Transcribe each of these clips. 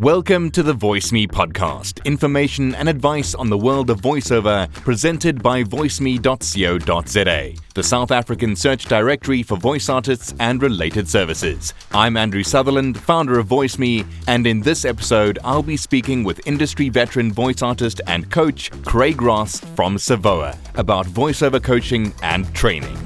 Welcome to the Voice Me podcast, information and advice on the world of voiceover, presented by voiceme.co.za, the South African search directory for voice artists and related services. I'm Andrew Sutherland, founder of Voice Me, and in this episode, I'll be speaking with industry veteran voice artist and coach Craig Ross from Savoa about voiceover coaching and training.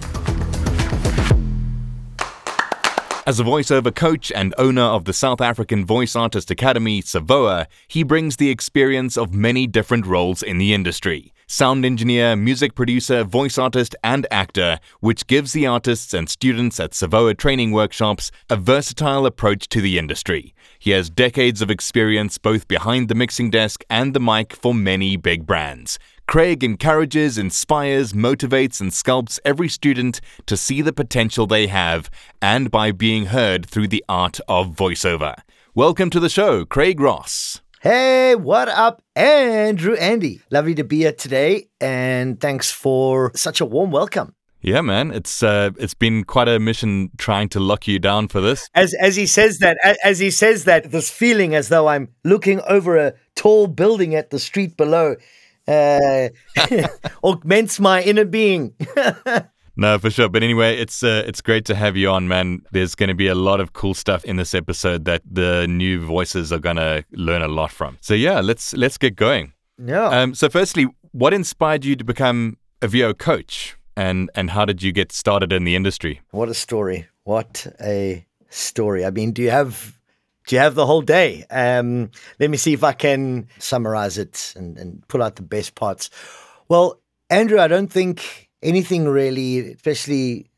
As a voiceover coach and owner of the South African Voice Artist Academy, Savoa, he brings the experience of many different roles in the industry sound engineer, music producer, voice artist, and actor, which gives the artists and students at Savoa training workshops a versatile approach to the industry. He has decades of experience both behind the mixing desk and the mic for many big brands. Craig encourages, inspires, motivates, and sculpts every student to see the potential they have and by being heard through the art of voiceover. Welcome to the show, Craig Ross. Hey, what up, Andrew Andy? Lovely to be here today, and thanks for such a warm welcome. Yeah, man, it's uh, it's been quite a mission trying to lock you down for this. As as he says that, as he says that, this feeling as though I'm looking over a tall building at the street below uh, augments my inner being. no, for sure. But anyway, it's uh, it's great to have you on, man. There's going to be a lot of cool stuff in this episode that the new voices are going to learn a lot from. So yeah, let's let's get going. Yeah. Um, so firstly, what inspired you to become a VO coach, and and how did you get started in the industry? What a story! What a story! I mean, do you have do you have the whole day? Um, let me see if I can summarize it and, and pull out the best parts. Well, Andrew, I don't think anything really, especially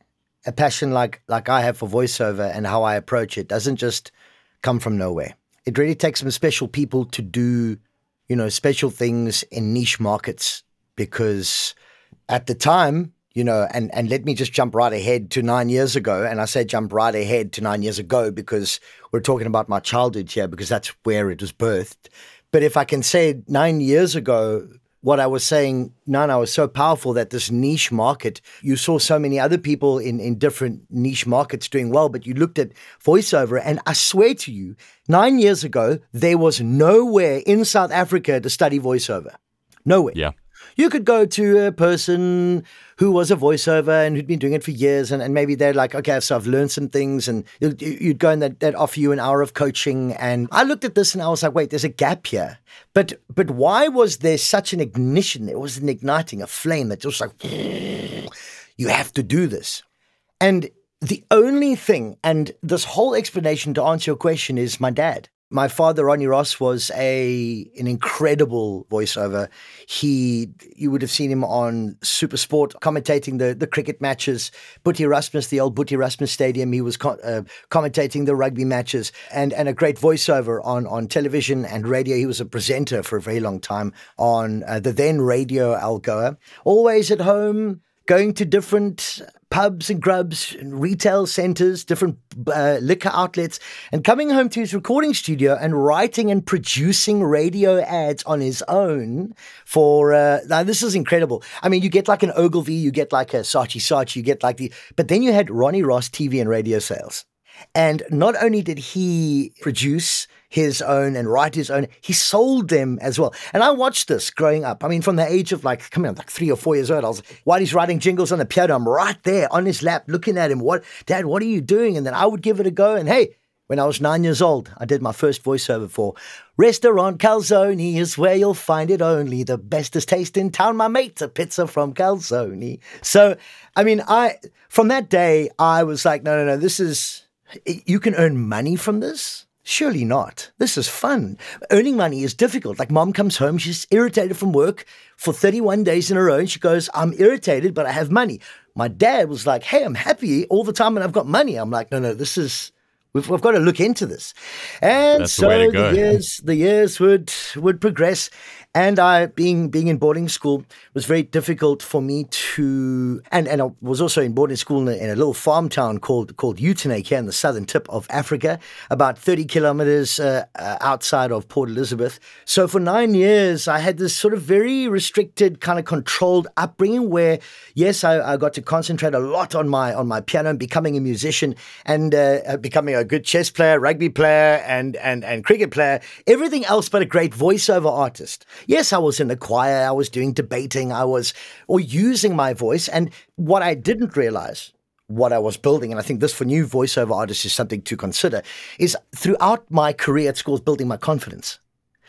a passion like like I have for voiceover and how I approach it, doesn't just come from nowhere. It really takes some special people to do, you know, special things in niche markets because at the time you know, and, and let me just jump right ahead to nine years ago. And I say jump right ahead to nine years ago because we're talking about my childhood here because that's where it was birthed. But if I can say nine years ago, what I was saying, Nana, was so powerful that this niche market, you saw so many other people in, in different niche markets doing well, but you looked at voiceover, and I swear to you, nine years ago, there was nowhere in South Africa to study voiceover. Nowhere. Yeah. You could go to a person who was a voiceover and who'd been doing it for years, and, and maybe they're like, okay, so I've learned some things, and you'd, you'd go and they'd, they'd offer you an hour of coaching. And I looked at this and I was like, wait, there's a gap here. But but why was there such an ignition? There was an igniting, a flame that just like, you have to do this. And the only thing, and this whole explanation to answer your question is my dad. My father, Ronnie Ross, was a an incredible voiceover. He, you would have seen him on Supersport commentating the, the cricket matches. Boet Erasmus, the old Boet Erasmus Stadium, he was co- uh, commentating the rugby matches, and and a great voiceover on on television and radio. He was a presenter for a very long time on uh, the then Radio Algoa. Always at home, going to different pubs and grubs and retail centers, different uh, liquor outlets, and coming home to his recording studio and writing and producing radio ads on his own for. Uh, now, this is incredible. I mean, you get like an Ogilvy, you get like a Saatchi Saatchi, you get like the. But then you had Ronnie Ross TV and radio sales. And not only did he produce his own and write his own. He sold them as well. And I watched this growing up. I mean, from the age of like, come on, like three or four years old, I was while he's writing jingles on the piano, I'm right there on his lap looking at him. What, Dad, what are you doing? And then I would give it a go. And hey, when I was nine years old, I did my first voiceover for Restaurant Calzone is where you'll find it only. The bestest taste in town, my mate's a pizza from Calzone. So, I mean, I from that day, I was like, no, no, no, this is you can earn money from this. Surely not. This is fun. Earning money is difficult. Like mom comes home, she's irritated from work for 31 days in a row, and she goes, I'm irritated, but I have money. My dad was like, Hey, I'm happy all the time and I've got money. I'm like, No, no, this is We've, we've got to look into this. And That's so the, the, years the years would would progress. And I, being being in boarding school, was very difficult for me to, and, and I was also in boarding school in a, in a little farm town called called Uitenhage here in the southern tip of Africa, about 30 kilometers uh, uh, outside of Port Elizabeth. So for nine years, I had this sort of very restricted, kind of controlled upbringing where, yes, I, I got to concentrate a lot on my on my piano and becoming a musician and uh, becoming a good chess player, rugby player, and and and cricket player. Everything else but a great voiceover artist. Yes, I was in the choir, I was doing debating, I was or using my voice. And what I didn't realize, what I was building, and I think this for new voiceover artists is something to consider, is throughout my career at school, building my confidence.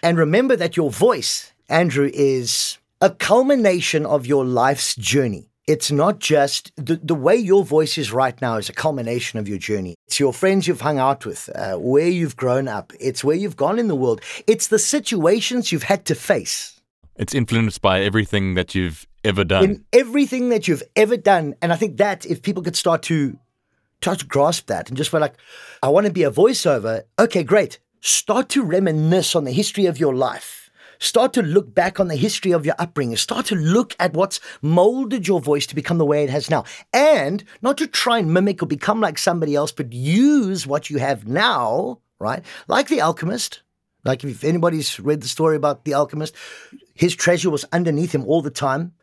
And remember that your voice, Andrew, is a culmination of your life's journey. It's not just the, the way your voice is right now is a culmination of your journey. It's your friends you've hung out with, uh, where you've grown up, it's where you've gone in the world, it's the situations you've had to face. It's influenced by everything that you've ever done. In everything that you've ever done. And I think that if people could start to start to grasp that and just be like, I want to be a voiceover, okay, great. Start to reminisce on the history of your life Start to look back on the history of your upbringing. Start to look at what's molded your voice to become the way it has now. And not to try and mimic or become like somebody else, but use what you have now, right? Like the alchemist. Like if anybody's read the story about the alchemist, his treasure was underneath him all the time.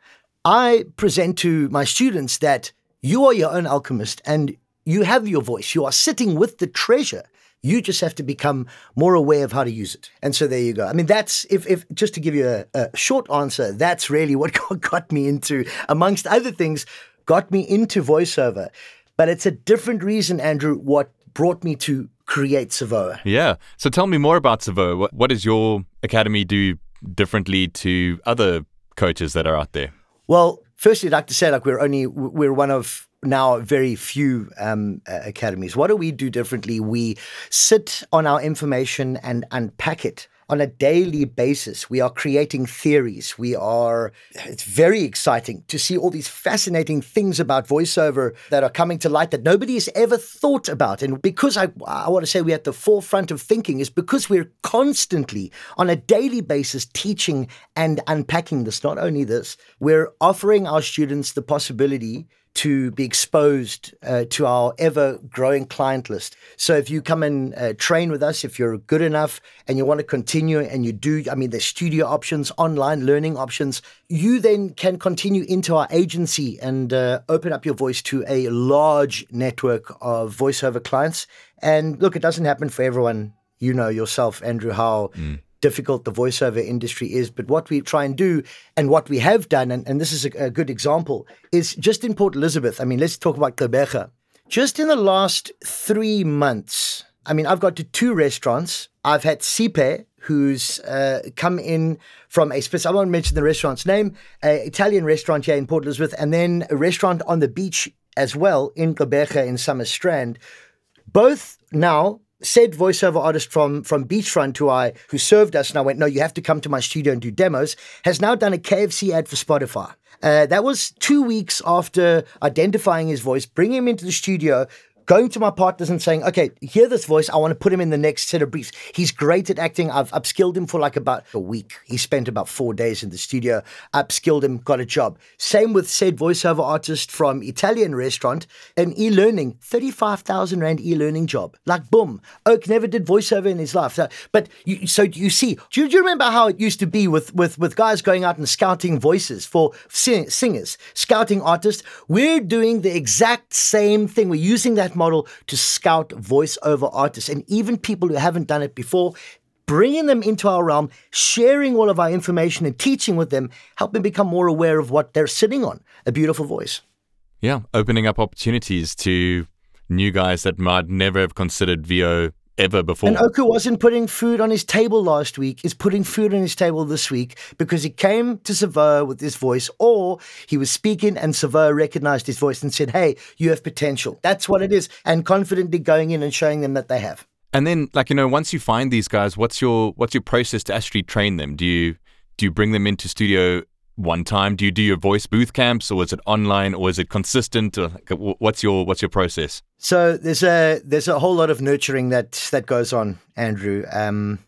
I present to my students that you are your own alchemist and you have your voice. You are sitting with the treasure. You just have to become more aware of how to use it. And so there you go. I mean, that's if, if just to give you a, a short answer, that's really what got me into, amongst other things, got me into voiceover. But it's a different reason, Andrew, what brought me to create Savoa. Yeah. So tell me more about Savoa. What, what does your academy do differently to other coaches that are out there? Well, firstly, I'd like to say, like we're only we're one of now very few um, uh, academies. What do we do differently? We sit on our information and unpack it on a daily basis. We are creating theories. We are, it's very exciting to see all these fascinating things about voiceover that are coming to light that nobody has ever thought about. And because I, I want to say we're at the forefront of thinking, is because we're constantly on a daily basis teaching and unpacking this. Not only this, we're offering our students the possibility to be exposed uh, to our ever growing client list. So if you come and uh, train with us, if you're good enough and you want to continue and you do, I mean, there's studio options, online learning options, you then can continue into our agency and uh, open up your voice to a large network of voiceover clients. And look, it doesn't happen for everyone. You know yourself, Andrew, how mm difficult the voiceover industry is. But what we try and do and what we have done, and, and this is a, a good example, is just in Port Elizabeth. I mean, let's talk about Gqeberha. Just in the last three months, I mean, I've got to two restaurants. I've had Sipe, who's uh, come in from a specific, I won't mention the restaurant's name, an Italian restaurant here in Port Elizabeth, and then a restaurant on the beach as well in Gqeberha in Summerstrand. Both now said voiceover artist from from Beachfront who I who served us and I went, no, you have to come to my studio and do demos, has now done a KFC ad for Spotify. Uh, that was two weeks after identifying his voice, bringing him into the studio, going to my partners and saying, okay, hear this voice. I want to put him in the next set of briefs. He's great at acting. I've upskilled him for like about a week. He spent about four days in the studio, upskilled him, got a job. Same with said voiceover artist from Italian restaurant, an e-learning, 35,000 Rand e-learning job. Like boom. Oak never did voiceover in his life. So, but you, so you see, do you, do you, remember how it used to be with, with, with guys going out and scouting voices for sing, singers, scouting artists? We're doing the exact same thing. We're using that model to scout voiceover artists and even people who haven't done it before, bringing them into our realm, sharing all of our information and teaching with them, help them become more aware of what they're sitting on a beautiful voice. Yeah, opening up opportunities to new guys that might never have considered VO ever before. And Oku wasn't putting food on his table last week, is putting food on his table this week because he came to Savoa with his voice, or he was speaking and Savoa recognized his voice and said, Hey, you have potential. That's what it is. And confidently going in and showing them that they have. And then, like, you know, once you find these guys, what's your what's your process to actually train them? Do you do you bring them into studio one time? Do you do your voice booth camps, or is it online, or is it consistent? What's your what's your process? So there's a there's a whole lot of nurturing that that goes on, Andrew. Um,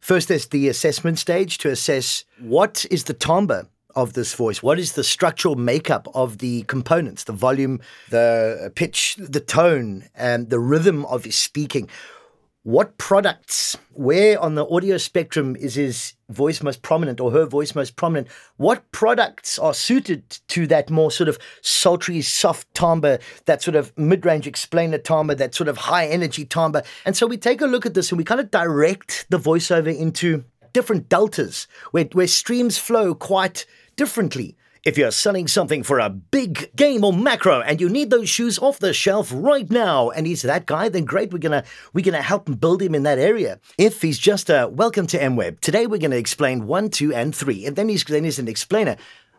First, there's the assessment stage to assess what is the timbre of this voice? What is the structural makeup of the components, the volume, the pitch, the tone, and the rhythm of his speaking? What products, where on the audio spectrum is his voice most prominent or her voice most prominent? What products are suited to that more sort of sultry, soft timbre, that sort of mid range explainer timbre, that sort of high energy timbre? And so we take a look at this and we kind of direct the voiceover into different deltas where, where streams flow quite differently. If you're selling something for a big game or macro and you need those shoes off the shelf right now and he's that guy, then great, we're gonna we're gonna help him build him in that area. If he's just a welcome to MWeb, today we're gonna explain one, two, and three, and then he's then he's an explainer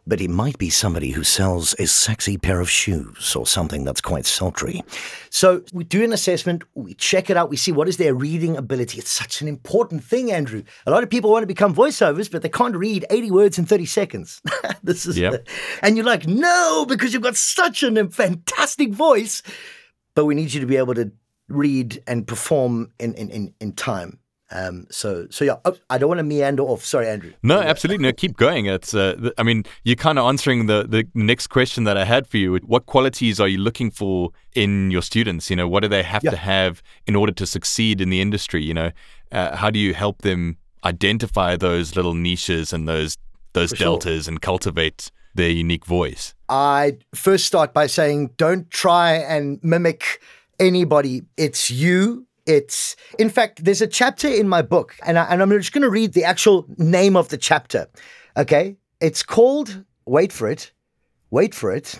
but it might be somebody who sells a sexy pair of shoes or something that's quite sultry. So we do an assessment, we check it out, we see what is their reading ability. It's such an important thing, Andrew. A lot of people want to become voiceovers, but they can't read 80 words in 30 seconds. this is yep. the, and you're like, no, because you've got such a um, fantastic voice. But we need you to be able to read and perform in, in, in, in time. Um, so, so yeah, oh, I don't want to meander off. Sorry, Andrew. No, absolutely. No, keep going. It's, uh, I mean, you're kind of answering the, the next question that I had for you. What qualities are you looking for in your students? You know, what do they have yeah. to have in order to succeed in the industry? You know, uh, how do you help them identify those little niches and those those for deltas sure. and cultivate their unique voice? I first start by saying, don't try and mimic anybody. It's you it's, in fact, there's a chapter in my book, and, I, and I'm just going to read the actual name of the chapter. Okay. It's called, wait for it, wait for it,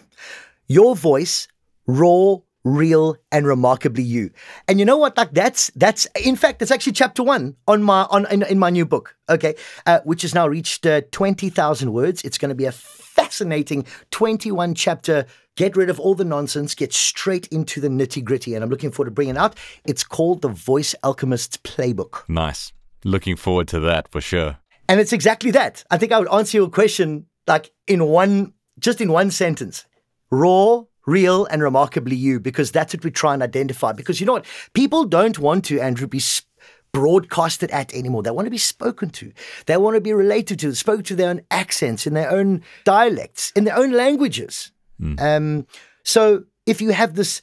Your Voice, Raw, real and remarkably you and you know what like that's that's in fact it's actually chapter one on my on in, in my new book okay uh, which has now reached uh, 20000 words it's going to be a fascinating 21 chapter get rid of all the nonsense, get straight into the nitty gritty. And I'm looking forward to bringing it out. It's called the Voice Alchemist's Playbook. Nice. Looking forward to that for sure. And it's exactly that. I think I would answer your question like in one, just in one sentence raw, real, and remarkably you, because that's what we try and identify. Because you know what? People don't want to, Andrew, be. Sp- broadcasted at anymore. They want to be spoken to. They want to be related to, spoke to their own accents, in their own dialects, in their own languages. Mm. Um, so if you have this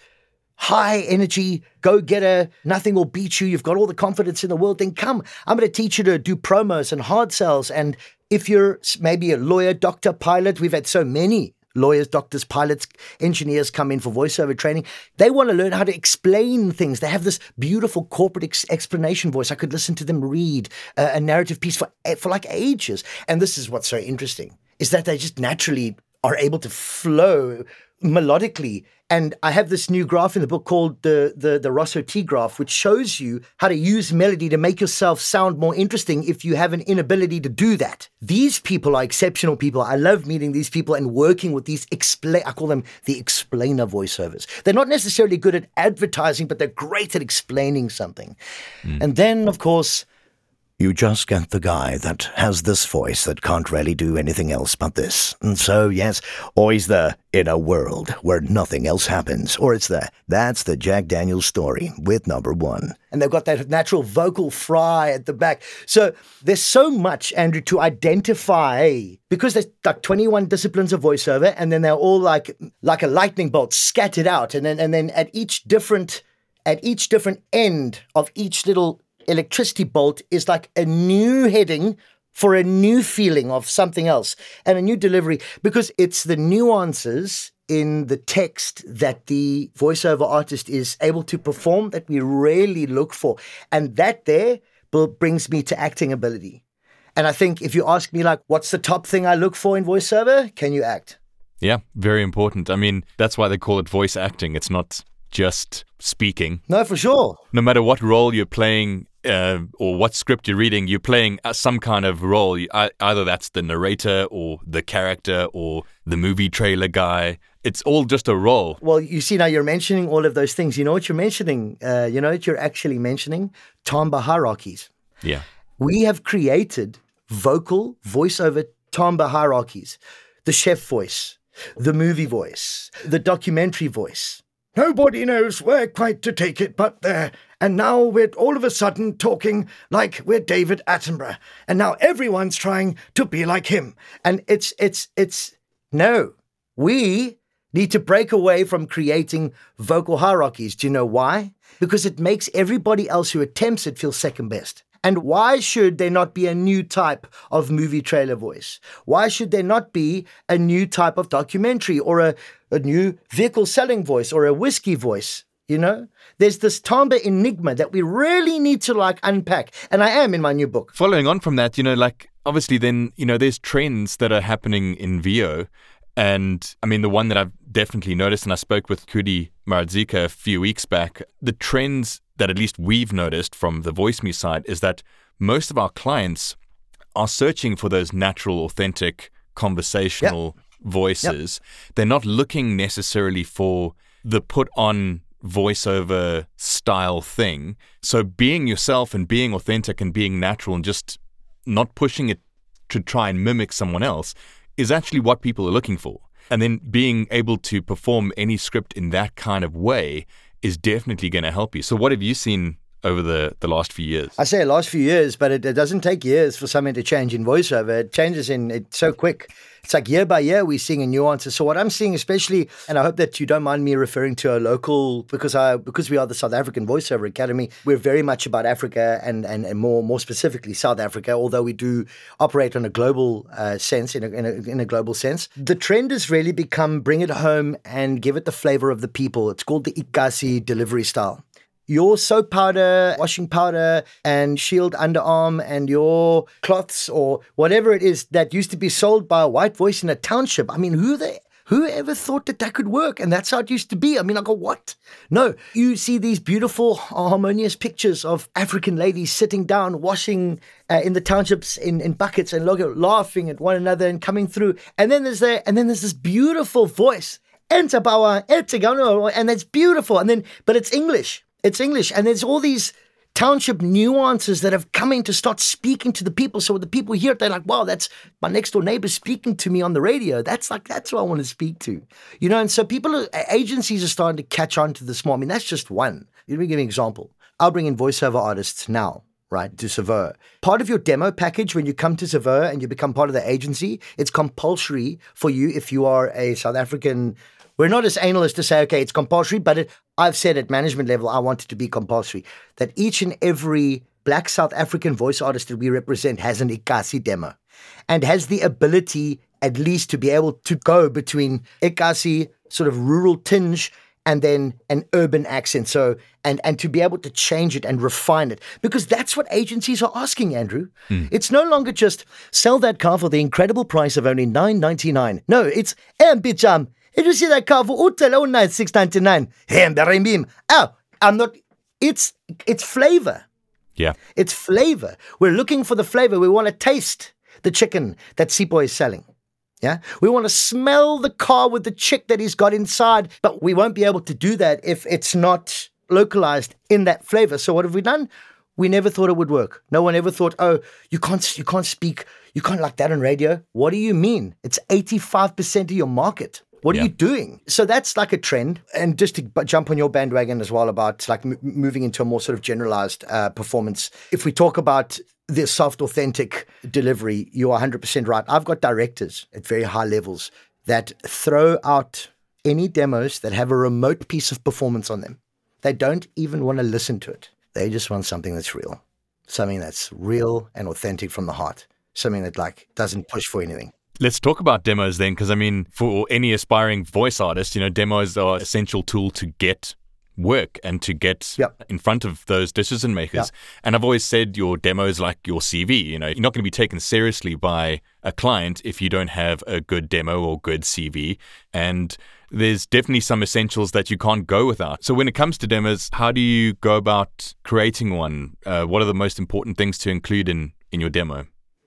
high energy, go getter, nothing will beat you, you've got all the confidence in the world, then come. I'm going to teach you to do promos and hard sells. And if you're maybe a lawyer, doctor, pilot, we've had so many lawyers, doctors, pilots, engineers come in for voiceover training. They want to learn how to explain things. They have this beautiful corporate ex- explanation voice. I could listen to them read a, a narrative piece for eh, for like ages. And this is what's so interesting is that they just naturally are able to flow melodically. And I have this new graph in the book called the, the, the Rosso T graph, which shows you how to use melody to make yourself sound more interesting if you have an inability to do that. These people are exceptional people. I love meeting these people and working with these explain I call them the explainer voiceovers. They're not necessarily good at advertising, but they're great at explaining something. Mm. And then, of course, you just get the guy that has this voice that can't really do anything else but this. And so, yes, always the in a world where nothing else happens. Or it's the that's the Jack Daniels story with number one. And they've got that natural vocal fry at the back. So there's so much, Andrew, to identify because there's like 21 disciplines of voiceover, and then they're all like like a lightning bolt scattered out. And then and then at each different at each different end of each little electricity bolt is like a new heading for a new feeling of something else and a new delivery because it's the nuances in the text that the voiceover artist is able to perform that we rarely look for. And that there brings me to acting ability. And I think if you ask me, like, what's the top thing I look for in voiceover? Can you act? Yeah, very important. I mean, that's why they call it voice acting. It's not just speaking. No, for sure. No matter what role you're playing uh, or what script you're reading, you're playing uh, some kind of role. Either that's the narrator or the character or the movie trailer guy. It's all just a role. Well, you see, now you're mentioning all of those things. You know what you're mentioning? Uh, you know what you're actually mentioning? timbre hierarchies. Yeah. We have created vocal, voiceover timbre hierarchies. The chef voice, the movie voice, the documentary voice nobody knows where quite to take it but there. And now we're all of a sudden talking like we're David Attenborough. And now everyone's trying to be like him. And it's, it's, it's, no. We need to break away from creating vocal hierarchies. Do you know why? Because it makes everybody else who attempts it feel second best. And why should there not be a new type of movie trailer voice? Why should there not be a new type of documentary or a, a new vehicle selling voice or a whiskey voice? You know, there's this timbre enigma that we really need to like unpack. And I am in my new book. Following on from that, you know, like obviously then, you know, there's trends that are happening in VO. And I mean, the one that I've definitely noticed, and I spoke with Kudi Maradzika a few weeks back, the trends that at least we've noticed from the VoiceMe side is that most of our clients are searching for those natural, authentic, conversational yep. voices. Yep. They're not looking necessarily for the put on voiceover style thing. So being yourself and being authentic and being natural and just not pushing it to try and mimic someone else is actually what people are looking for. And then being able to perform any script in that kind of way is definitely going to help you. So, what have you seen over the, the last few years? I say last few years, but it, it, doesn't take years for something to change in voiceover. It changes in it's so quick. It's like year by year we're seeing nuances. So what I'm seeing, especially, and I hope that you don't mind me referring to a local because I because we are the South African Voiceover Academy, we're very much about Africa and and, and more more specifically South Africa. Although we do operate on a global uh, sense, in a, in a in a global sense, the trend has really become bring it home and give it the flavor of the people. It's called the Ikasi delivery style your soap powder, washing powder, and shield underarm, and your cloths or whatever it is that used to be sold by a white voice in a township. I mean, who the who ever thought that that could work? And that's how it used to be. I mean, I go, what? No, you see these beautiful, harmonious pictures of African ladies sitting down, washing uh, in the townships in, in buckets and laughing at one another and coming through. And then there's there, and then there's this beautiful voice, and it's beautiful. And then, but it's English. It's English. And there's all these township nuances that have come in to start speaking to the people. So the people hear it, they're like, wow, that's my next door neighbor speaking to me on the radio. That's like, that's who I want to speak to. You know, and so people, are, agencies are starting to catch on to this more. I mean, that's just one. Let me give you an example. I'll bring in voiceover artists now right, to Savoa. Part of your demo package when you come to Savoa and you become part of the agency, it's compulsory for you if you are a South African we're not as anal as to say, okay, it's compulsory, but it, I've said at management level, I want it to be compulsory. That each and every black South African voice artist that we represent has an Ikasi demo and has the ability at least to be able to go between Ikasi, sort of rural tinge, and then an urban accent. So and and to be able to change it and refine it. Because that's what agencies are asking, Andrew. Mm. It's no longer just sell that car for the incredible price of only nine ninety nine. No, it's um did you see that car for oh night six ninety nine? Oh, I'm not. It's it's flavor. Yeah, it's flavor. We're looking for the flavor. We want to taste the chicken that Sipho is selling. Yeah, we want to smell the car with the chick that he's got inside, but we won't be able to do that if it's not localized in that flavor. So what have we done? We never thought it would work. No one ever thought, "Oh, you can't you can't speak, you can't like that on radio." What do you mean? It's 85% of your market. What yeah. are you doing? So that's like a trend. And just to jump on your bandwagon as well about like m- moving into a more sort of generalized uh, performance. If we talk about the soft, authentic delivery, you are 100% right. I've got directors at very high levels that throw out any demos that have a remote piece of performance on them. They don't even want to listen to it. They just want something that's real, something that's real and authentic from the heart, something that like doesn't push for anything. Let's talk about demos then, because I mean, for any aspiring voice artist, you know, demos are an essential tool to get work and to get yep. in front of those decision makers. Yep. And I've always said your demo is like your CV. You know, you're not going to be taken seriously by a client if you don't have a good demo or good CV. And there's definitely some essentials that you can't go without. So when it comes to demos, how do you go about creating one? Uh, what are the most important things to include in in your demo?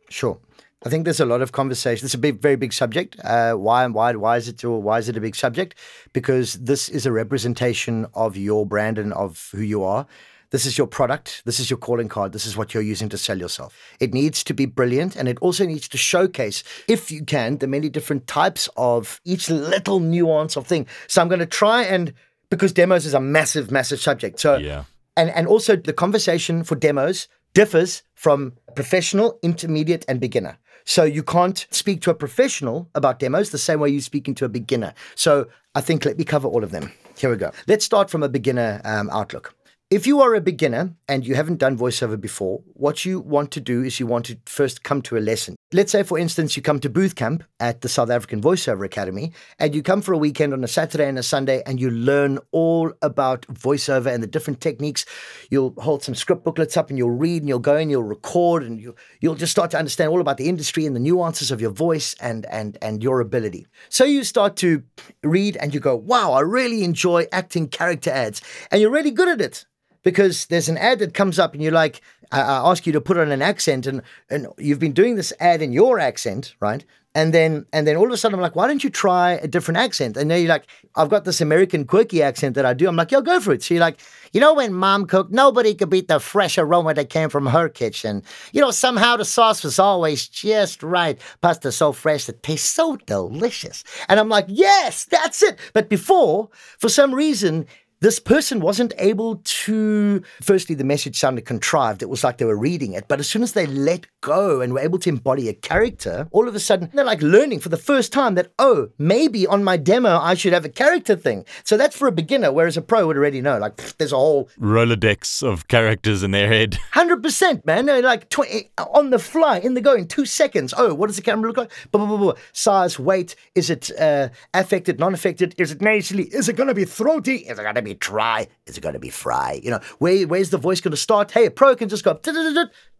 Sure. I think there's a lot of conversation. It's a big, very big subject. Uh, why and why? Why is it? Why is it a big subject? Because this is a representation of your brand and of who you are. This is your product. This is your calling card. This is what you're using to sell yourself. It needs to be brilliant, and it also needs to showcase, if you can, the many different types of each little nuance of thing. So I'm going to try and because demos is a massive, massive subject. So, Yeah. and and also the conversation for demos differs from professional, intermediate, and beginner. So you can't speak to a professional about demos the same way you're speaking to a beginner. So I think let me cover all of them. Here we go. Let's start from a beginner um, outlook. If you are a beginner and you haven't done voiceover before, what you want to do is you want to first come to a lesson. Let's say, for instance, you come to booth camp at the South African Voiceover Academy and you come for a weekend on a Saturday and a Sunday and you learn all about voiceover and the different techniques. You'll hold some script booklets up and you'll read and you'll go and you'll record and you'll, you'll just start to understand all about the industry and the nuances of your voice and, and, and your ability. So you start to read and you go, wow, I really enjoy acting character ads. And you're really good at it because there's an ad that comes up and you're like, I, I ask you to put on an accent and, and you've been doing this ad in your accent, right? And then and then all of a sudden I'm like, why don't you try a different accent? And then you're like, I've got this American quirky accent that I do. I'm like, yo, go for it. So you're like, you know, when mom cooked, nobody could beat the fresh aroma that came from her kitchen. You know, somehow the sauce was always just right. Pasta so fresh it tastes so delicious. And I'm like, yes, that's it. But before, for some reason, this person wasn't able to firstly the message sounded contrived. It was like they were reading it. But as soon as they let go and were able to embody a character all of a sudden they're like learning for the first time that oh maybe on my demo i should have a character thing. So that's for a beginner whereas a pro would already know like pff, there's a whole Rolodex of characters in their head. 100% man. Like 20, on the fly in the go in two seconds. Oh what does the camera look like? Blah, blah, blah, blah. size weight is it uh, affected non-affected? Is it nasally? Is it going to be throaty? Is it going to be dry is it going to be fry you know where, where's the voice going to start hey a pro can just go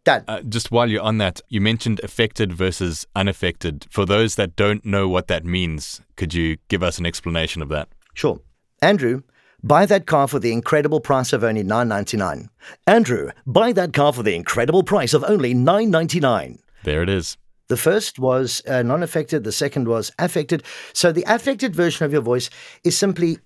done Uh, just while you're on that, you mentioned affected versus unaffected. For those that don't know what that means, could you give us an explanation of that? Sure. Andrew, buy that car for the incredible price of only nine ninety nine. Andrew, buy that car for the incredible price of only nine ninety nine. There it is. The first was uh, non affected, the second was affected. So the affected version of your voice is simply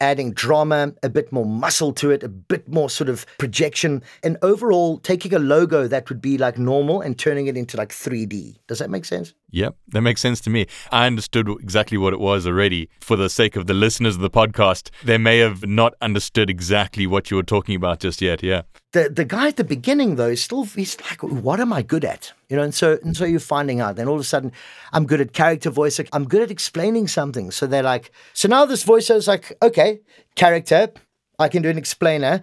adding drama, a bit more muscle to it, a bit more sort of projection, and overall taking a logo that would be like normal and turning it into like 3D. Does that make sense? Yep, that makes sense to me. I understood exactly what it was already. For the sake of the listeners of the podcast, they may have not understood exactly what you were talking about just yet. Yeah. the the guy at the beginning though is still he's like what am i good at you know and so and so you're finding out then all of a sudden i'm good at character voice i'm good at explaining something so they're like so now this voiceover is like okay character i can do an explainer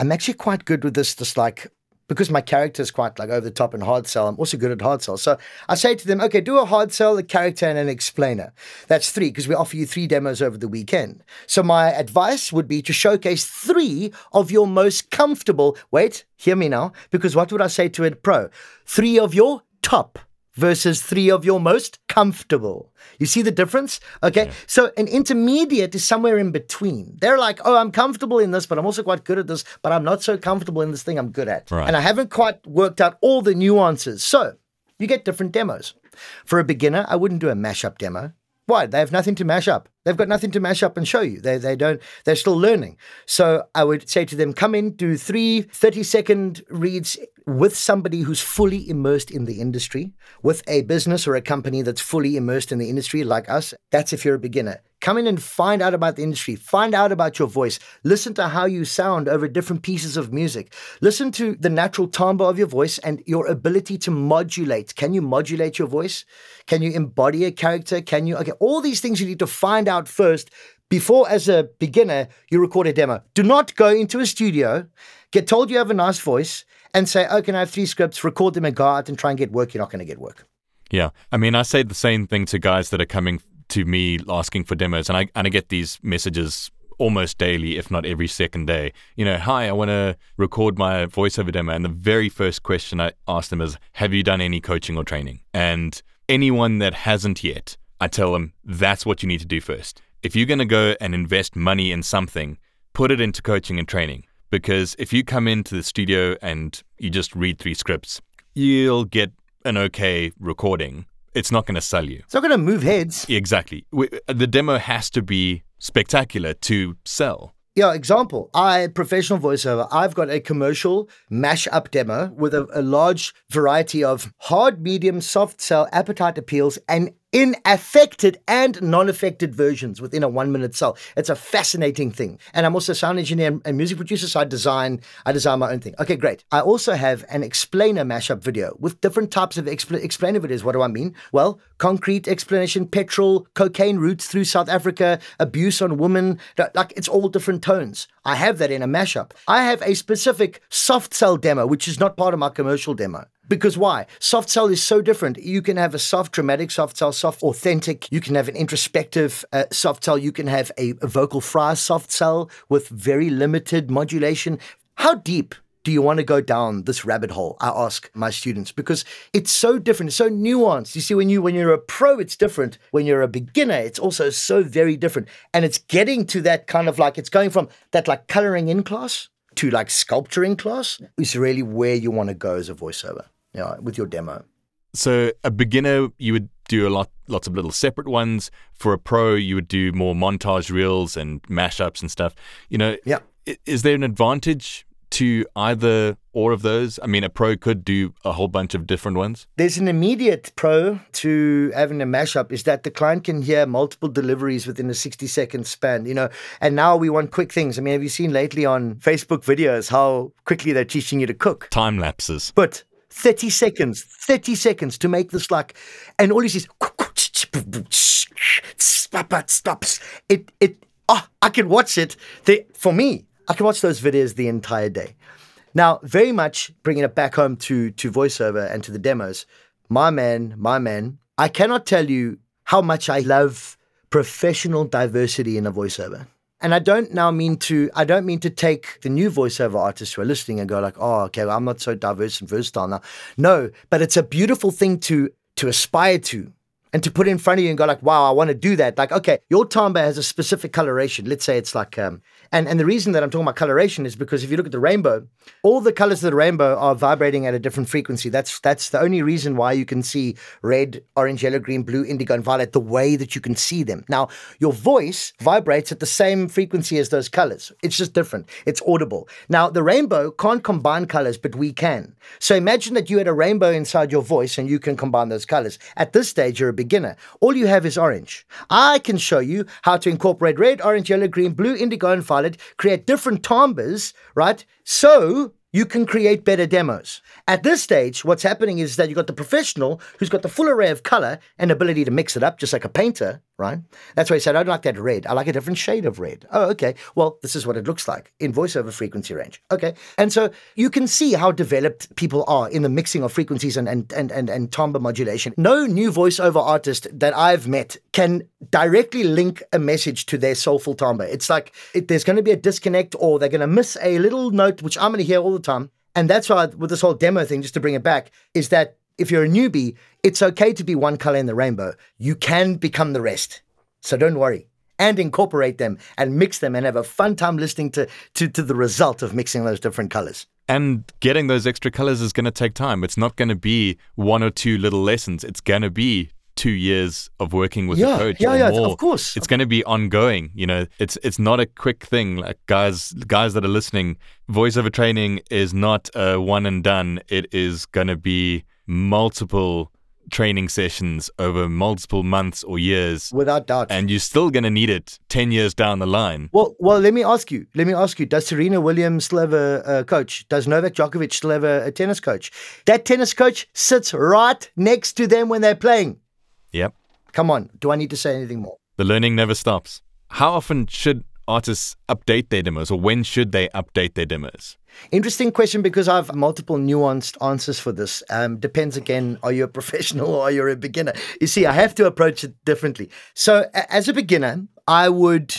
i'm actually quite good with this just like because my character is quite like over the top and hard sell, I'm also good at hard sell. So I say to them, okay, do a hard sell, a character, and an explainer. That's three, because we offer you three demos over the weekend. So my advice would be to showcase three of your most comfortable. Wait, hear me now, because what would I say to a pro? Three of your top versus three of your most comfortable. You see the difference? Okay. So an intermediate is somewhere in between. They're like, oh, I'm comfortable in this, but I'm also quite good at this, but I'm not so comfortable in this thing I'm good at. Right. And I haven't quite worked out all the nuances. So you get different demos. For a beginner, I wouldn't do a mashup demo. Why? They have nothing to mash up. They've got nothing to mash up and show you. They, they don't, they're still learning. So I would say to them, come in, do three 30 second reads with somebody who's fully immersed in the industry, with a business or a company that's fully immersed in the industry like us. That's if you're a beginner. Come in and find out about the industry, find out about your voice, listen to how you sound over different pieces of music, listen to the natural timbre of your voice and your ability to modulate. Can you modulate your voice? Can you embody a character? Can you, okay, all these things you need to find out first before, as a beginner, you record a demo. Do not go into a studio, get told you have a nice voice, and say, oh, can I have three scripts, record them and go out and try and get work. You're not going to get work. Yeah. I mean, I say the same thing to guys that are coming to me asking for demos, and I, and I get these messages almost daily, if not every second day. You know, hi, I want to record my voiceover demo. And the very first question I ask them is, have you done any coaching or training? And anyone that hasn't yet, I tell them that's what you need to do first. If you're going to go and invest money in something, put it into coaching and training. Because if you come into the studio and you just read three scripts, you'll get an okay recording. It's not going to sell you. It's not going to move heads. Exactly. The demo has to be spectacular to sell. Yeah, example. I professional voiceover. I've got a commercial mash up demo with a, a large variety of hard, medium, soft sell, appetite appeals, and in affected and non-affected versions within a one-minute cell. It's a fascinating thing. And I'm also a sound engineer and music producer, so I design I design my own thing. Okay, great. I also have an explainer mashup video with different types of expl- explainer videos. What do I mean? Well, concrete explanation, petrol, cocaine routes through South Africa, abuse on women, like it's all different tones. I have that in a mashup. I have a specific soft sell demo, which is not part of my commercial demo. Because why? Soft sell is so different. You can have a soft dramatic soft sell, soft authentic. You can have an introspective uh, soft sell. You can have a, a vocal fry soft sell with very limited modulation. How deep do you want to go down this rabbit hole? I ask my students because it's so different, it's so nuanced. You see, when you when you're a pro, it's different. When you're a beginner, it's also so very different. And it's getting to that kind of like it's going from that like coloring in class to like sculpturing class is really where you want to go as a voiceover you know, with your demo. So a beginner, you would do a lot, lots of little separate ones. For a pro, you would do more montage reels and mashups and stuff. You know, yeah. Is there an advantage to either or of those? I mean, a pro could do a whole bunch of different ones. There's an immediate pro to having a mashup is that the client can hear multiple deliveries within a 60 second span, you know. And now we want quick things. I mean, have you seen lately on Facebook videos how quickly they're teaching you to cook? Time lapses. But 30 seconds, 30 seconds to make this like, and all he says, stops. It, it, oh, I can watch it. The, for me, I can watch those videos the entire day. Now, very much bringing it back home to, to voiceover and to the demos, my man, my man, I cannot tell you how much I love professional diversity in a voiceover. And I don't now mean to I don't mean to take the new voiceover artists who are listening and go like, oh, okay, well, I'm not so diverse and versatile now. No, but it's a beautiful thing to to aspire to and to put in front of you and go like, wow, I want to do that. Like, okay, your timbre has a specific coloration. Let's say it's like um, and, and the reason that I'm talking about coloration is because if you look at the rainbow, all the colors of the rainbow are vibrating at a different frequency. That's that's the only reason why you can see red, orange, yellow, green, blue, indigo, and violet the way that you can see them. Now, your voice vibrates at the same frequency as those colors. It's just different. It's audible. Now, the rainbow can't combine colors, but we can. So imagine that you had a rainbow inside your voice and you can combine those colors. At this stage, you're a beginner. All you have is orange. I can show you how to incorporate red, orange, yellow, green, blue, indigo, and violet create different timbres, right? So you can create better demos. At this stage, what's happening is that you've got the professional who's got the full array of color and ability to mix it up, just like a painter, right? That's why he said, I don't like that red. I like a different shade of red. Oh, okay. Well, this is what it looks like in voiceover frequency range. Okay. And so you can see how developed people are in the mixing of frequencies and, and, and, and, and timbre modulation. No new voiceover artist that I've met can directly link a message to their soulful timbre. It's like it, there's going to be a disconnect or they're going to miss a little note, which I'm going to hear all the time. And that's why, with this whole demo thing, just to bring it back, is that if you're a newbie, it's okay to be one color in the rainbow. You can become the rest. So don't worry. And incorporate them and mix them and have a fun time listening to, to, to the result of mixing those different colors. And getting those extra colors is going to take time. It's not going to be one or two little lessons. It's going to be two years of working with yeah, a coach yeah, yeah, more. of course. It's going to be ongoing. You know, it's it's not a quick thing. Like guys, guys that are listening, voiceover training is not a one and done. It is going to be multiple training sessions over multiple months or years without doubt and you're still going to need it 10 years down the line well well let me ask you let me ask you does serena williams still have a, coach does novak djokovic still have a, a tennis coach that tennis coach sits right next to them when they're playing Yep. Come on. Do I need to say anything more? The learning never stops. How often should artists update their demos or when should they update their demos? Interesting question because I have multiple nuanced answers for this. Um, depends again, are you a professional or are you a beginner? You see, I have to approach it differently. So, as a beginner, I would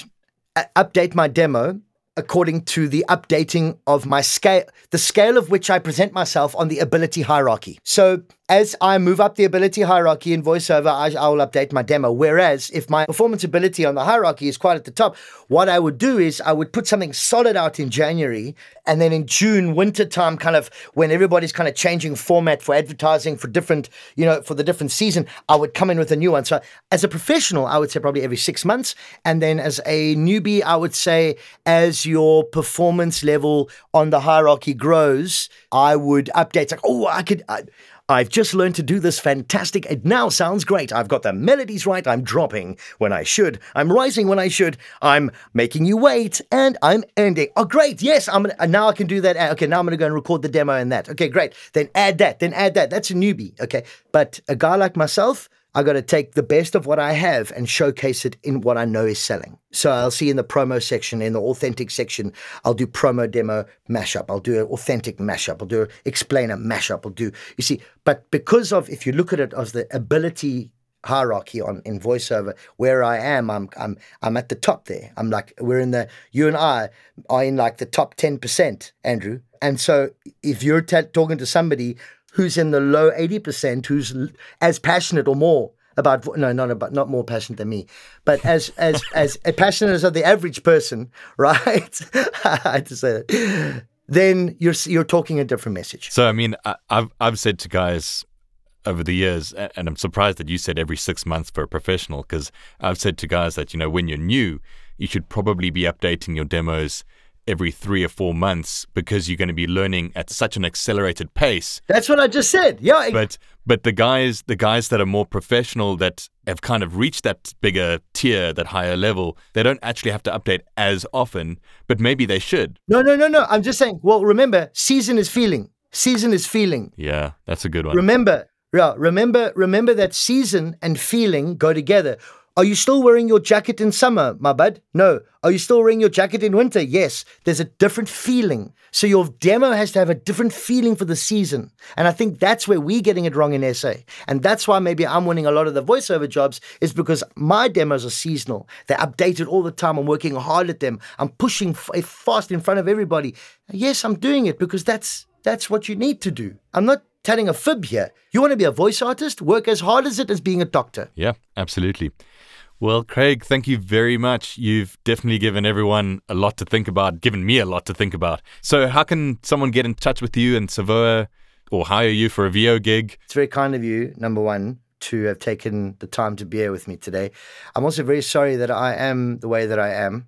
uh, update my demo according to the updating of my scale, the scale of which I present myself on the ability hierarchy. So as I move up the ability hierarchy in voiceover, I, I, will update my demo. Whereas if my performance ability on the hierarchy is quite at the top, what I would do is I would put something solid out in January, and then in June, winter time, kind of when everybody's kind of changing format for advertising for different, you know, for the different season, I would come in with a new one. So as a professional, I would say probably every six months, and then as a newbie, I would say as your performance level on the hierarchy grows, I would update. Like, oh, I could. I, I've just learned to do this fantastic. It now sounds great. I've got the melodies right. I'm dropping when I should. I'm rising when I should. I'm making you wait, and I'm ending. Oh, great! Yes, I'm gonna, now I can do that. Okay, now I'm gonna go and record the demo and that. Okay, great. Then add that. Then add that. That's a newbie. Okay, but a guy like myself. I got to take the best of what I have and showcase it in what I know is selling. So I'll see in the promo section, in the authentic section, I'll do promo demo mashup. I'll do an authentic mashup. I'll do an explainer mashup. I'll do, you see, but because of, if you look at it as the ability hierarchy on in voiceover where I am I'm I'm I'm at the top there I'm like we're in the you and I are in like the top 10% Andrew and so if you're t- talking to somebody who's in the low 80% who's as passionate or more about no not about not more passionate than me but as as as passionate as the average person right? I had to say that. Then you're you're talking a different message. So i mean I, i've i've said to guys over the years and i'm surprised that you said every 6 months for a professional because i've said to guys that you know when you're new you should probably be updating your demos every three or four months because you're going to be learning at such an accelerated pace. That's what I just said. Yeah. But but the guys the guys that are more professional that have kind of reached that bigger tier, that higher level, they don't actually have to update as often, but maybe they should. No, no, no, no. I'm just saying, well, remember, season is feeling. Season is feeling. Yeah, that's a good one. Remember, yeah, remember remember that season and feeling go together. Are you still wearing your jacket in summer, my bud? No. Are you still wearing your jacket in winter? Yes. There's a different feeling. So your demo has to have a different feeling for the season. And I think that's where we're getting it wrong in SA. And that's why maybe I'm winning a lot of the voiceover jobs is because my demos are seasonal. They're updated all the time. I'm working hard at them. I'm pushing f- eh, fast in front of everybody. Yes, I'm doing it because that's that's what you need to do. I'm not telling a fib here. You want to be a voice artist? Work as hard as it as being a doctor. Yeah, absolutely. Well, Craig, thank you very much. You've definitely given everyone a lot to think about, given me a lot to think about. So, how can someone get in touch with you and Savoa or hire you for a VO gig? It's very kind of you, number one, to have taken the time to be here with me today. I'm also very sorry that I am the way that I am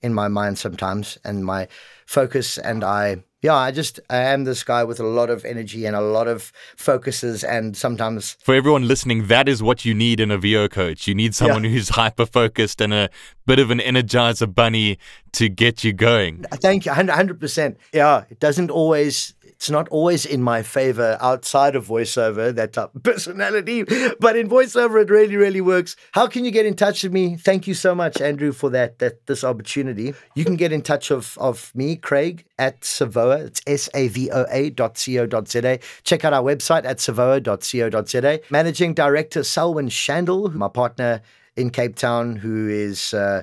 in my mind sometimes and my focus and I yeah, I just I am this guy with a lot of energy and a lot of focuses, and sometimes for everyone listening, that is what you need in a VO coach. You need someone yeah. who's hyper focused and a bit of an energizer bunny to get you going. Thank you, hundred percent. Yeah, it doesn't always it's not always in my favor outside of voiceover, that type of personality, but in voiceover, it really, really works. How can you get in touch with me? Thank you so much, Andrew, for that, that this opportunity. You can get in touch of, of me, Craig, at Savoa. It's S-A-V-O-A dot C-O dot Z-A. Check out our website at savoa.co.za. Managing Director Selwyn Shandel, my partner in Cape Town who is uh,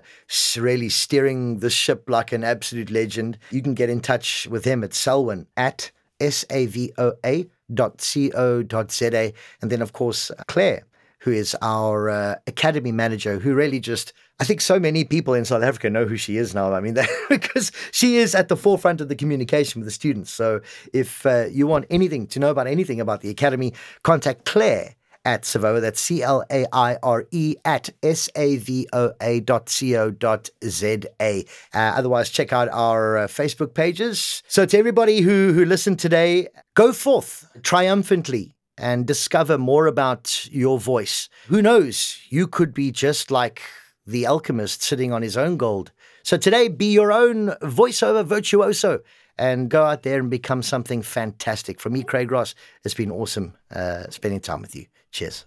really steering the ship like an absolute legend. You can get in touch with him at Selwyn at S-A-V-O-A dot C-O dot Z-A. And then, of course, Claire, who is our uh, academy manager, who really just, I think so many people in South Africa know who she is now. I mean, because she is at the forefront of the communication with the students. So if uh, you want anything to know about anything about the academy, contact Claire at Savoa. That's C L A I R E at S A V O A dot C O dot Z A. Uh, otherwise, check out our uh, Facebook pages. So, to everybody who, who listened today, go forth triumphantly and discover more about your voice. Who knows? You could be just like the alchemist sitting on his own gold. So, today, be your own voiceover virtuoso and go out there and become something fantastic. For me, Craig Ross, it's been awesome uh, spending time with you. Cheers.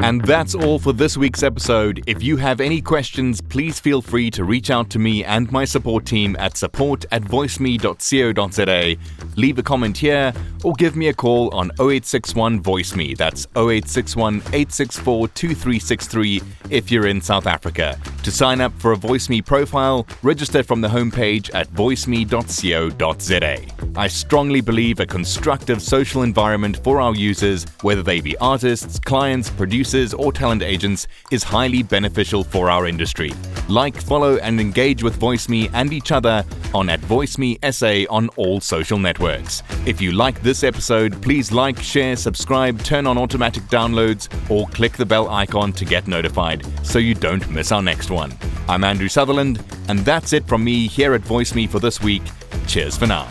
And that's all for this week's episode. If you have any questions, please feel free to reach out to me and my support team at support at voiceme.co.za. Leave a comment here or give me a call on 0861 Voice Me. That's 0861 864 2363 if you're in South Africa. To sign up for a VoiceMe profile, register from the homepage at voiceme.co.za. I strongly believe a constructive social environment for our users, whether they be artists, clients, producers, producers, or talent agents is highly beneficial for our industry. Like, follow, and engage with VoiceMe and each other on at VoiceMe SA on all social networks. If you like this episode, please like, share, subscribe, turn on automatic downloads, or click the bell icon to get notified so you don't miss our next one. I'm Andrew Sutherland, and that's it from me here at VoiceMe for this week. Cheers for now.